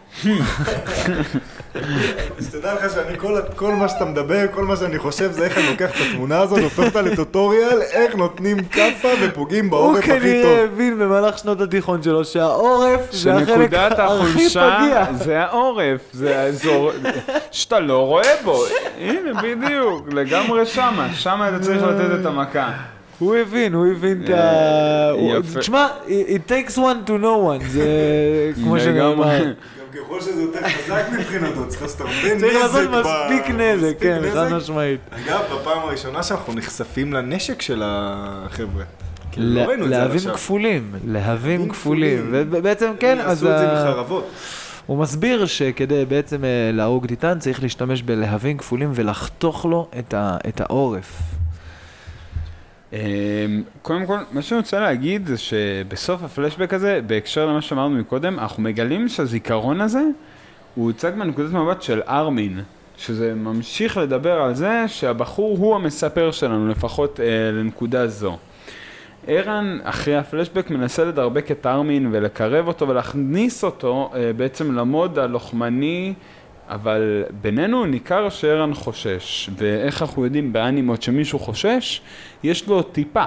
אז תדע לך שאני, כל, כל מה שאתה מדבר, כל מה שאני חושב זה איך אני לוקח את התמונה הזאת, הופך אותה לטוטוריאל, איך נותנים כאפה ופוגעים הוא בעורף הכי כנראה טוב. הבין במהלך שנות התיכון שלו שהעורף זה החלק שנקודת הכי החולשה פגיע. זה העורף, זה האזור שאתה לא רואה בו. הנה, בדיוק, לגמרי שמה, שמה אתה צריך לתת את המכה. הוא הבין, הוא הבין את ה... אה. תשמע, it takes one to know one, זה כמו שנאמר. ככל שזה יותר חזק מבחינתו, צריך לעשות הרבה נזק. צריך לעשות מספיק נזק, כן. חד משמעית. אגב, בפעם הראשונה שאנחנו נחשפים לנשק של החבר'ה. כאילו, לא להבים עכשיו. כפולים, להבים להבים כפולים. ובעצם כן, אז עשו את זה בחרבות. הוא מסביר שכדי בעצם אה, להרוג טיטן צריך להשתמש בלהבים כפולים ולחתוך לו את העורף. אמ, קודם כל, מה שאני רוצה להגיד זה שבסוף הפלשבק הזה, בהקשר למה שאמרנו מקודם, אנחנו מגלים שהזיכרון הזה הוא הוצג מנקודת מבט של ארמין, שזה ממשיך לדבר על זה שהבחור הוא המספר שלנו, לפחות אה, לנקודה זו. ערן, אחרי הפלשבק, מנסה לדרבק את ארמין ולקרב אותו ולהכניס אותו אה, בעצם למוד הלוחמני, אבל בינינו ניכר שערן חושש. ואיך אנחנו יודעים באנימות שמישהו חושש? יש לו טיפה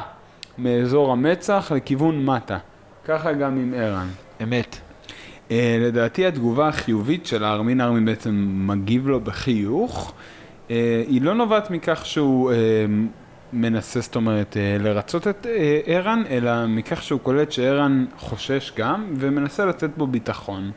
מאזור המצח לכיוון מטה. ככה גם עם ערן. אמת. Uh, לדעתי התגובה החיובית של ארמין, ארמין בעצם מגיב לו בחיוך, uh, היא לא נובעת מכך שהוא uh, מנסה, זאת אומרת, uh, לרצות את uh, ערן, אלא מכך שהוא קולט שערן חושש גם, ומנסה לתת בו ביטחון.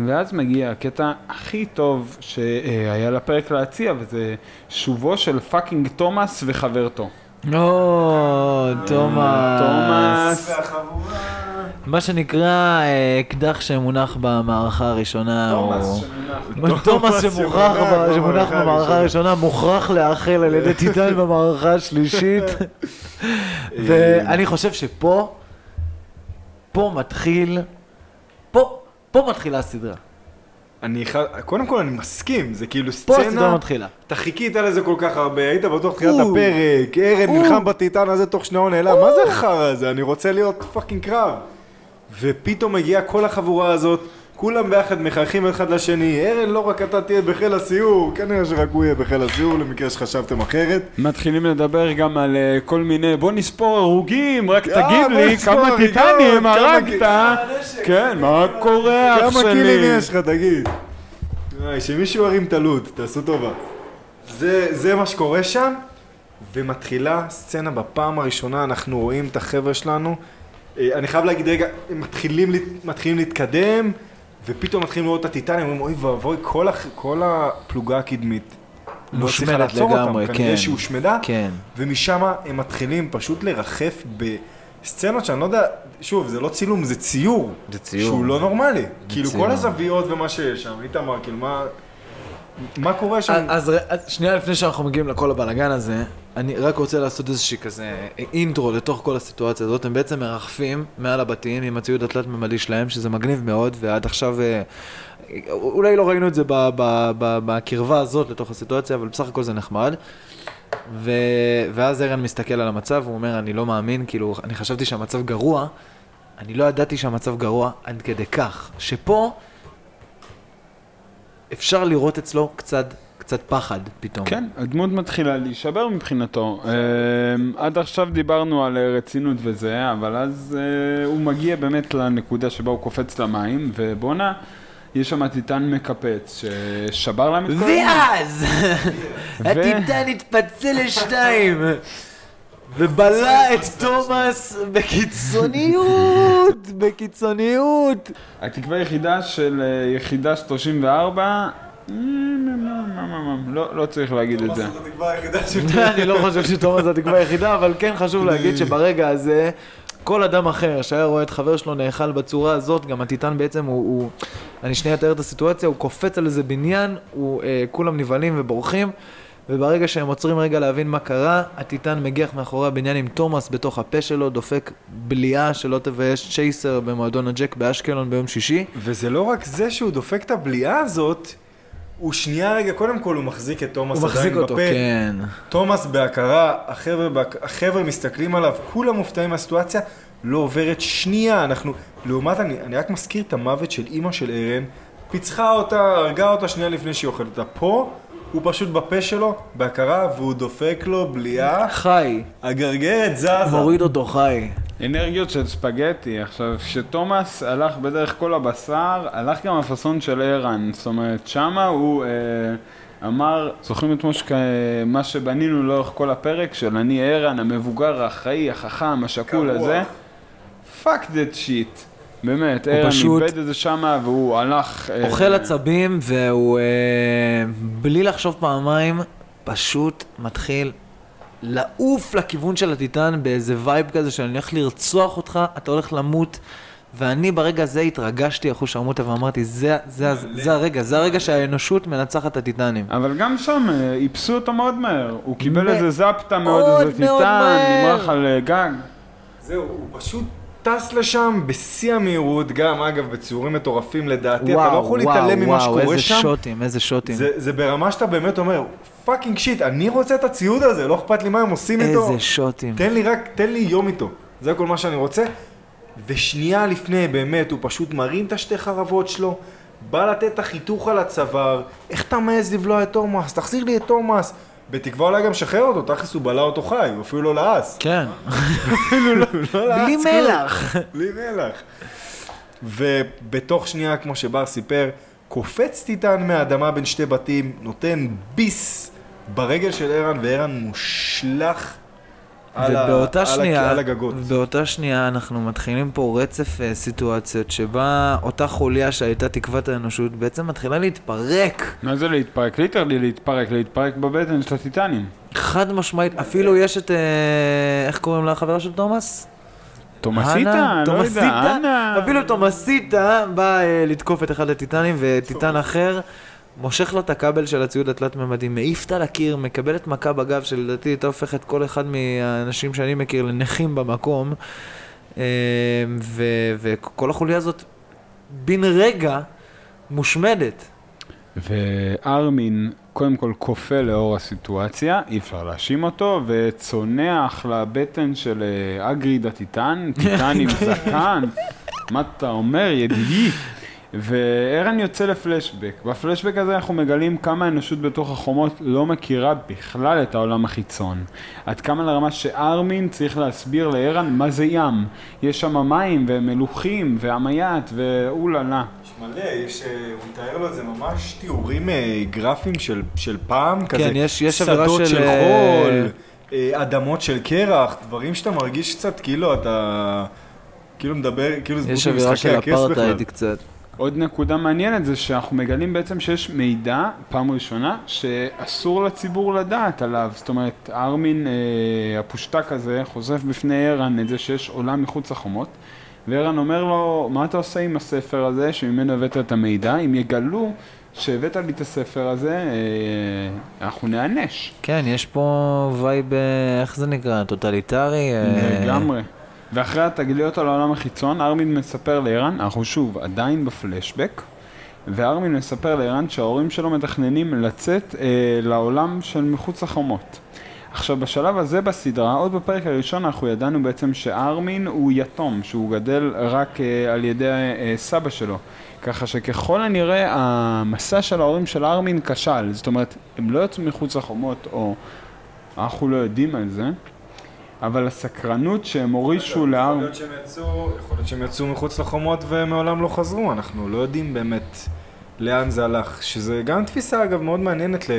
ואז מגיע הקטע הכי טוב שהיה לפרק להציע, וזה שובו של fucking תומאס וחברתו. או, תומאס. תומאס. מה שנקרא אה, אקדח שמונח במערכה הראשונה. תומאס שמונח. במערכה הראשונה, מוכרח להאכל על ידי טיטן במערכה השלישית. ואני חושב שפה, פה מתחיל, פה, פה מתחילה הסדרה. אני ח... קודם כל אני מסכים, זה כאילו פה הסדרה סצנה, מתחילה. אתה חיכית לזה כל כך הרבה, היית בטוח תחילת. הפרק, ארן. נלחם בטיטן הזה תוך שנייה הוא נעלם, מה זה החרא הזה? אני רוצה להיות fucking קרב. ופתאום מגיעה כל החבורה הזאת, כולם ביחד מחייכים אחד לשני, ארן לא רק אתה תהיה בחיל הסיור, כנראה שרק הוא יהיה בחיל הסיור למקרה שחשבתם אחרת. מתחילים לדבר גם על אה, כל מיני, בוא נספור הרוגים, רק אה, תגיד לי כמה טיטנים הרגת. כן, מה קורה אח כמה קילים שלי? יש לך, תגיד? שמישהו ירים את הלוט, תעשו טובה. זה, זה מה שקורה שם, ומתחילה סצנה בפעם הראשונה, אנחנו רואים את החבר'ה שלנו. אה, אני חייב להגיד, רגע, הם מתחילים, מתחילים להתקדם, ופתאום מתחילים לראות את הטיטנים, אומרים, אוי ואבוי, כל, הח- כל הפלוגה הקדמית. לא הצליחה מושמדת לעצור לגמרי, אותם, כן. כנראה שהיא הושמדה, כן. ומשם הם מתחילים פשוט לרחף בסצנות שאני לא יודע, שוב, זה לא צילום, זה ציור. זה ציור. שהוא לא נורמלי. כאילו ציור. כל הזוויות ומה שיש שם, איתמר, כאילו מה... מה קורה שם? אז, אז, שנייה לפני שאנחנו מגיעים לכל הבלאגן הזה, אני רק רוצה לעשות איזושהי כזה אינטרו לתוך כל הסיטואציה הזאת. הם בעצם מרחפים מעל הבתים עם הציוד התלת-ממדי שלהם, שזה מגניב מאוד, ועד עכשיו... אה, אולי לא ראינו את זה בקרבה הזאת לתוך הסיטואציה, אבל בסך הכל זה נחמד. ו... ואז ערן מסתכל על המצב, הוא אומר, אני לא מאמין, כאילו, אני חשבתי שהמצב גרוע, אני לא ידעתי שהמצב גרוע עד כדי כך, שפה אפשר לראות אצלו קצת, קצת פחד פתאום. כן, הדמות מתחילה להישבר מבחינתו. אמ, עד עכשיו דיברנו על אה, רצינות וזה, אבל אז אה, הוא מגיע באמת לנקודה שבה הוא קופץ למים, ובואנה, יש שם טיטן מקפץ ששבר להם את כל... ואז הטיטן התפצל לשתיים ובלע את תומאס בקיצוניות, בקיצוניות. התקווה היחידה של אה, יחידה 34, לא, לא צריך להגיד את זה. זאת התקווה היחידה שלי. אני לא חושב שתומאס זו התקווה היחידה, אבל כן חשוב להגיד שברגע הזה כל אדם אחר שהיה רואה את חבר שלו נאכל בצורה הזאת, גם הטיטן בעצם הוא, הוא אני שנייה אתאר את הסיטואציה, הוא קופץ על איזה בניין, הוא, אה, כולם נבהלים ובורחים, וברגע שהם עוצרים רגע להבין מה קרה, הטיטן מגיח מאחורי הבניין עם תומאס בתוך הפה שלו, דופק בליעה שלא תבייש צ'ייסר במועדון הג'ק באשקלון ביום שישי. וזה לא רק זה שהוא דופק את הבליעה הזאת, הוא שנייה רגע, קודם כל הוא מחזיק את תומאס הוא עדיין מחזיק אותו, בפה. כן. תומאס בהכרה, החבר'ה, בהכ- החבר'ה מסתכלים עליו, כולם מופתעים מהסיטואציה, לא עוברת שנייה, אנחנו, לעומת, אני, אני רק מזכיר את המוות של אימא של ארן, פיצחה אותה, הרגה אותה שנייה לפני שהיא אוכלת אותה. פה, הוא פשוט בפה שלו, בהכרה, והוא דופק לו בליעה, חי, הגרגרת זזה. מוריד אותו חי. אנרגיות של ספגטי. עכשיו, כשתומאס הלך בדרך כל הבשר, הלך גם הפאסון של ערן. זאת אומרת, שמה הוא אה, אמר, זוכרים את מושק, מה שבנינו לאורך כל הפרק, של אני ערן, המבוגר, האחראי, החכם, השקול. הזה? fuck that shit. באמת, הוא ערן פשוט- איבד את זה שמה והוא הלך... אה, אוכל עצבים והוא, אה, בלי לחשוב פעמיים, פשוט מתחיל לעוף לכיוון של הטיטן באיזה vibe כזה שאני הולך לרצוח אותך, אתה הולך למות. ואני ברגע הזה התרגשתי אחוז שרמוטה ואמרתי, זה, זה, זה, זה הרגע, זה הרגע שהאנושות מנצחת את הטיטנים. אבל גם שם אה, איפסו אותו מאוד מהר. הוא קיבל מ- איזה זפטה מאוד, איזה טיטן. נמרח על אה, גג. זהו, הוא פשוט טס לשם בשיא המהירות, גם אגב בציורים מטורפים לדעתי, אתה לא יכול להתעלם ממה שקורה איזה שם. שוטים, איזה שוטים. זה, זה ברמה שאתה באמת אומר, fucking shit, אני רוצה את הציוד הזה, לא אכפת לי מה הם עושים איתו. איזה שוטים. תן לי רק, תן לי יום איתו. זה כל מה שאני רוצה. ושנייה לפני, באמת, הוא פשוט מרים את השתי חרבות שלו, בא לתת את החיתוך על הצוואר, איך אתה מעז לבלוע את תומאס? תחזיר לי את תומאס. בתקווה אולי גם שחרר אותו, תכלס הוא בלע אותו חי, הוא אפילו לא לעס. כן. לא בלי לעס כלום. מלח. בלי מלח. ובתוך שנייה, כמו שבר סיפר, קופץ טיטן מהאדמה בין שתי בתים, נותן ביס ברגל של ערן, וערן מושלך ובאותה על, שנייה, על הגגות. באותה שנייה אנחנו מתחילים פה רצף אה, סיטואציות שבה אותה חוליה שהייתה תקוות האנושות בעצם מתחילה להתפרק. מה זה להתפרק? ליטרלי להתפרק, להתפרק בבטן של הטיטנים. חד משמעית, אפילו יש את, אה, איך קוראים לה החברה של תומאס? תומסיטה? לא יודע, אנה. אפילו תומסיטה בא אה, לתקוף את אחד הטיטנים וטיטן אחר מושך לו את הכבל של הציוד התלת-ממדי, מעיף אותה לקיר, מקבלת מכה בגב שלדעתי הייתה הופכת כל אחד מהאנשים שאני מכיר לנכים במקום אה, ו- וכל החוליה הזאת בן רגע מושמדת. וארמין קודם כל כופה לאור הסיטואציה, אי אפשר להאשים אותו, וצונח לבטן של אה, אגריד הטיטן, טיטן עם זקן, מה אתה אומר ידידי? וערן יוצא לפלשבק. בפלשבק הזה אנחנו מגלים כמה האנושות בתוך החומות לא מכירה בכלל את העולם החיצון. עד כמה לרמה שארמין צריך להסביר לערן מה זה ים. יש שם מים ומלוכים ועמיית ואוללה. יש מלא, יש, אה, הוא מתאר לו את זה ממש תיאורים אה, גרפיים של, של פעם, כזה כן, יש- יש אווירה שדות של, של אה, חול, אדמות של קרח, דברים שאתה מרגיש קצת כאילו אתה, כאילו מדבר, כאילו זה יש דמות אווירה ממשחקי של הכס בכלל. אפרטהייד קצת. עוד נקודה מעניינת זה שאנחנו מגלים בעצם שיש מידע, פעם ראשונה, שאסור לציבור לדעת עליו. זאת אומרת, ארמין אה, הפושטק הזה חושף בפני ערן את זה שיש עולם מחוץ לחומות, וערן אומר לו, מה אתה עושה עם הספר הזה שממנו הבאת את המידע? אם יגלו שהבאת לי את הספר הזה, אה, אנחנו נענש. כן, יש פה vibe, אה, איך זה נקרא? טוטליטרי? אה, לגמרי. ואחרי התגליות על העולם החיצון, ארמין מספר לערן, אנחנו שוב עדיין בפלשבק, וארמין מספר לערן שההורים שלו מתכננים לצאת אה, לעולם של מחוץ לחומות. עכשיו בשלב הזה בסדרה, עוד בפרק הראשון אנחנו ידענו בעצם שארמין הוא יתום, שהוא גדל רק אה, על ידי אה, סבא שלו. ככה שככל הנראה המסע של ההורים של ארמין כשל, זאת אומרת, הם לא יצאו מחוץ לחומות, או אנחנו לא יודעים על זה, אבל הסקרנות שהם הורישו יצאו, יכול להיות שהם יצאו מחוץ לחומות ומעולם לא חזרו, אנחנו לא יודעים באמת לאן זה הלך, שזה גם תפיסה אגב מאוד מעניינת ל...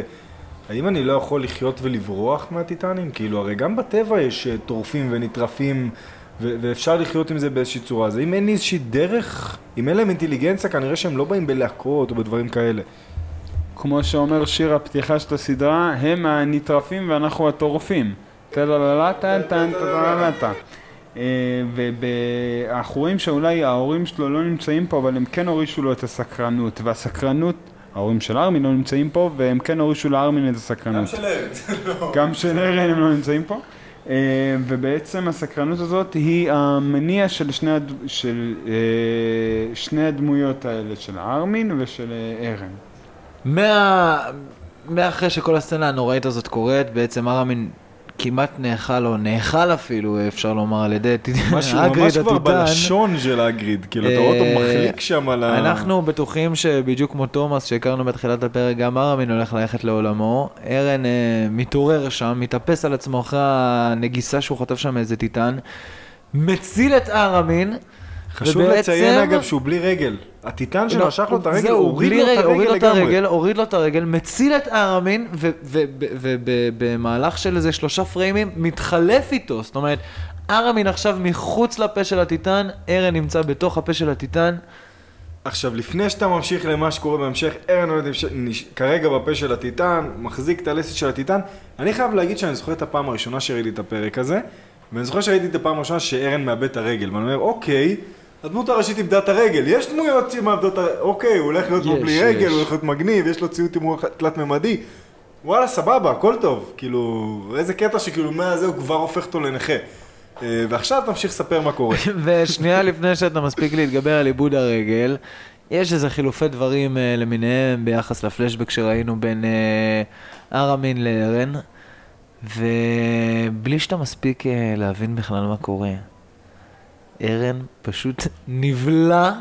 האם אני לא יכול לחיות ולברוח מהטיטנים? כאילו, הרי גם בטבע יש אה, טורפים ונטרפים ו- ואפשר לחיות עם זה באיזושהי צורה. אז אם אין לי איזושהי דרך, אם אין להם אינטליגנציה, כנראה שהם לא באים בלהקות או בדברים כאלה. כמו שאומר שיר הפתיחה של הסדרה, הם הנטרפים ואנחנו הטורפים. אה, ואנחנו רואים שאולי ההורים שלו לא נמצאים פה, אבל הם כן הורישו לו את הסקרנות, והסקרנות, ההורים של ארמין לא נמצאים פה, והם כן הורישו לארמין את הסקרנות. גם של ארן הם לא נמצאים פה. אה, ובעצם הסקרנות הזאת היא המניע של שני, הד... של, אה, שני הדמויות האלה, של ארמין ושל אה, ארן. מה... מאחרי שכל הסצנה הנוראית הזאת קורית, בעצם ארמין כמעט נאכל, או נאכל אפילו, אפשר לומר, על ידי משהו אגריד ממש כבר הטיטן. בלשון של אגריד, כאילו, אתה רואה אותו אה, מחליק שם על ה... אנחנו בטוחים שבדיוק כמו תומאס שהכרנו בתחילת הפרק, גם ארמין הולך ללכת לעולמו. ארן אה, מתעורר שם, מתאפס על עצמו אחרי הנגיסה שהוא חוטף שם מאיזה טיטן, מציל את ארמין. חשוב ובעצם- לציין אגב שהוא בלי רגל. הטיטן לא, שמשך לו את הרגל, הוריד לו את רגל, הוריד הרגל לו את לגמרי. הרגל, הוריד לו את הרגל, מציל את ארמין, ובמהלך של איזה שלושה פריימים מתחלף איתו. זאת אומרת, ארמין עכשיו מחוץ לפה של הטיטן, ארן נמצא בתוך הפה של הטיטן. עכשיו, לפני שאתה ממשיך למה שקורה בהמשך, ארן עומד נש- כרגע בפה של הטיטן, מחזיק את הלסת של הטיטן. אני חייב להגיד שאני זוכר את הפעם הראשונה שראיתי את הפרק הזה, ואני זוכר שראיתי את הפעם הראשונה שארן מאבד את הרגל, ואני אומר, אוקיי, הדמות הראשית איבדה את הרגל, יש דמויות שמאבדות את הרגל, אוקיי, הוא הולך להיות פה בלי. רגל, הוא הולך להיות מגניב, יש לו ציוד תימור תלת-ממדי. וואלה, סבבה, הכל טוב. כאילו, איזה קטע שכאילו מהזה הוא כבר הופך אותו לנכה. אה, ועכשיו תמשיך לספר מה קורה. ושנייה לפני שאתה מספיק להתגבר על איבוד הרגל, יש איזה חילופי דברים אה, למיניהם ביחס לפלשבק שראינו בין אה, ארמין לארן, ובלי שאתה מספיק להבין בכלל מה קורה. ארן פשוט נבלע.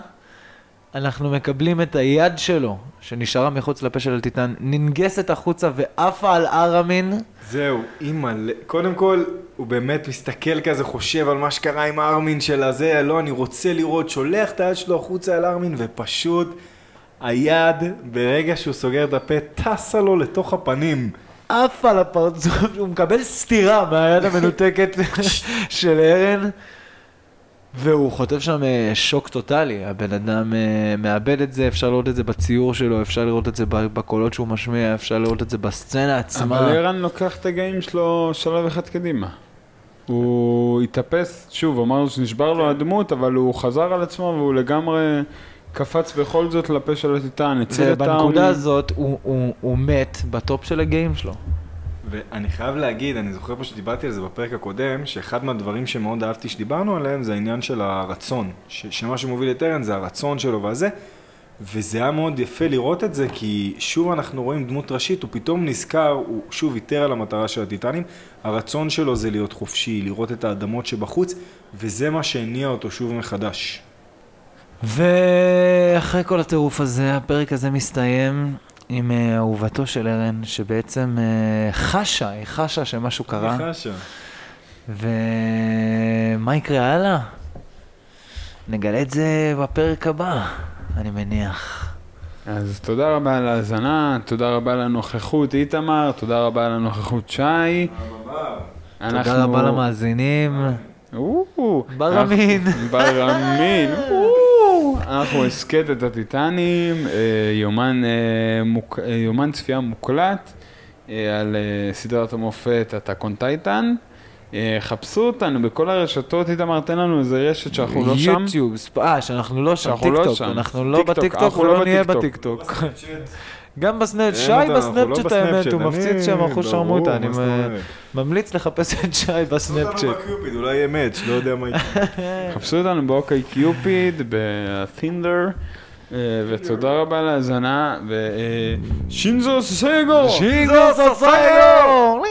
אנחנו מקבלים את היד שלו, שנשארה מחוץ לפה של הטיטן, ננגסת החוצה ועפה על ארמין. זהו, אימא'לה. קודם כל, הוא באמת מסתכל כזה, חושב על מה שקרה עם הארמין של הזה, לא, אני רוצה לראות, שולח את היד שלו החוצה אל ארמין, ופשוט היד, ברגע שהוא סוגר את הפה, טסה לו לתוך הפנים. עף על הפרצוף, הוא מקבל סטירה מהיד המנותקת של ארן, והוא חוטף שם אה, שוק טוטאלי. הבן אדם אה, מאבד את זה, אפשר לראות את זה בציור שלו, אפשר לראות את זה בקולות שהוא משמיע, אפשר לראות את זה בסצנה עצמה. אבל ערן לוקח את הגאים שלו שלב אחד קדימה. הוא התאפס, שוב, אמרנו שנשבר לו הדמות, אבל הוא חזר על עצמו והוא לגמרי קפץ בכל זאת לפה של הטיטן, הציל את הארמין. ובנקודה הזאת הוא, הוא, הוא מת בטופ של הגיים שלו. ואני חייב להגיד, אני זוכר פה שדיברתי על זה בפרק הקודם, שאחד מהדברים שמאוד אהבתי שדיברנו עליהם זה העניין של הרצון. ש- שמה שמוביל את ארן זה הרצון שלו והזה. וזה היה מאוד יפה לראות את זה, כי שוב אנחנו רואים דמות ראשית, הוא פתאום נזכר, הוא שוב ויתר על המטרה של הטיטנים, הרצון שלו זה להיות חופשי, לראות את האדמות שבחוץ, וזה מה שהניע אותו שוב מחדש. ואחרי כל הטירוף הזה, הפרק הזה מסתיים עם אה, אהובתו של ארן, שבעצם אה, חשה, היא חשה שמשהו קרה. חשה. ומה יקרה הלאה? נגלה את זה בפרק הבא, אני מניח. אז תודה רבה על ההאזנה, תודה רבה על הנוכחות איתמר, תודה רבה על הנוכחות שי. תודה רבה למאזינים. ברמין. אנחנו- ברמין. אנחנו הסכת את הטיטנים, אה, יומן, אה, מוק- אה, יומן צפייה מוקלט על סדרת המופת Attack on Titan. חפשו אותנו בכל הרשתות, איתמר, תן לנו איזה רשת שאנחנו לא שם. יוטיוב, אה, שאנחנו לא שם, לא טיקטוק. אנחנו לא טיקטוק, בטיקטוק אנחנו לא נהיה בטיקטוק. גם בסנאפ, שי לא בסנאפצ'אט האמת, הוא מפציץ שם אחוז שרמוטה, אני? ממליץ לחפש את שי בסנאפצ'אט. בקיופיד, אולי יהיה מאץ', לא יודע מה יקרה. חפשו אותנו באוקיי קיופיד, בתינדר, אה, ותודה רבה על ההאזנה, ושינזו סגו! שינגו סוסייגו!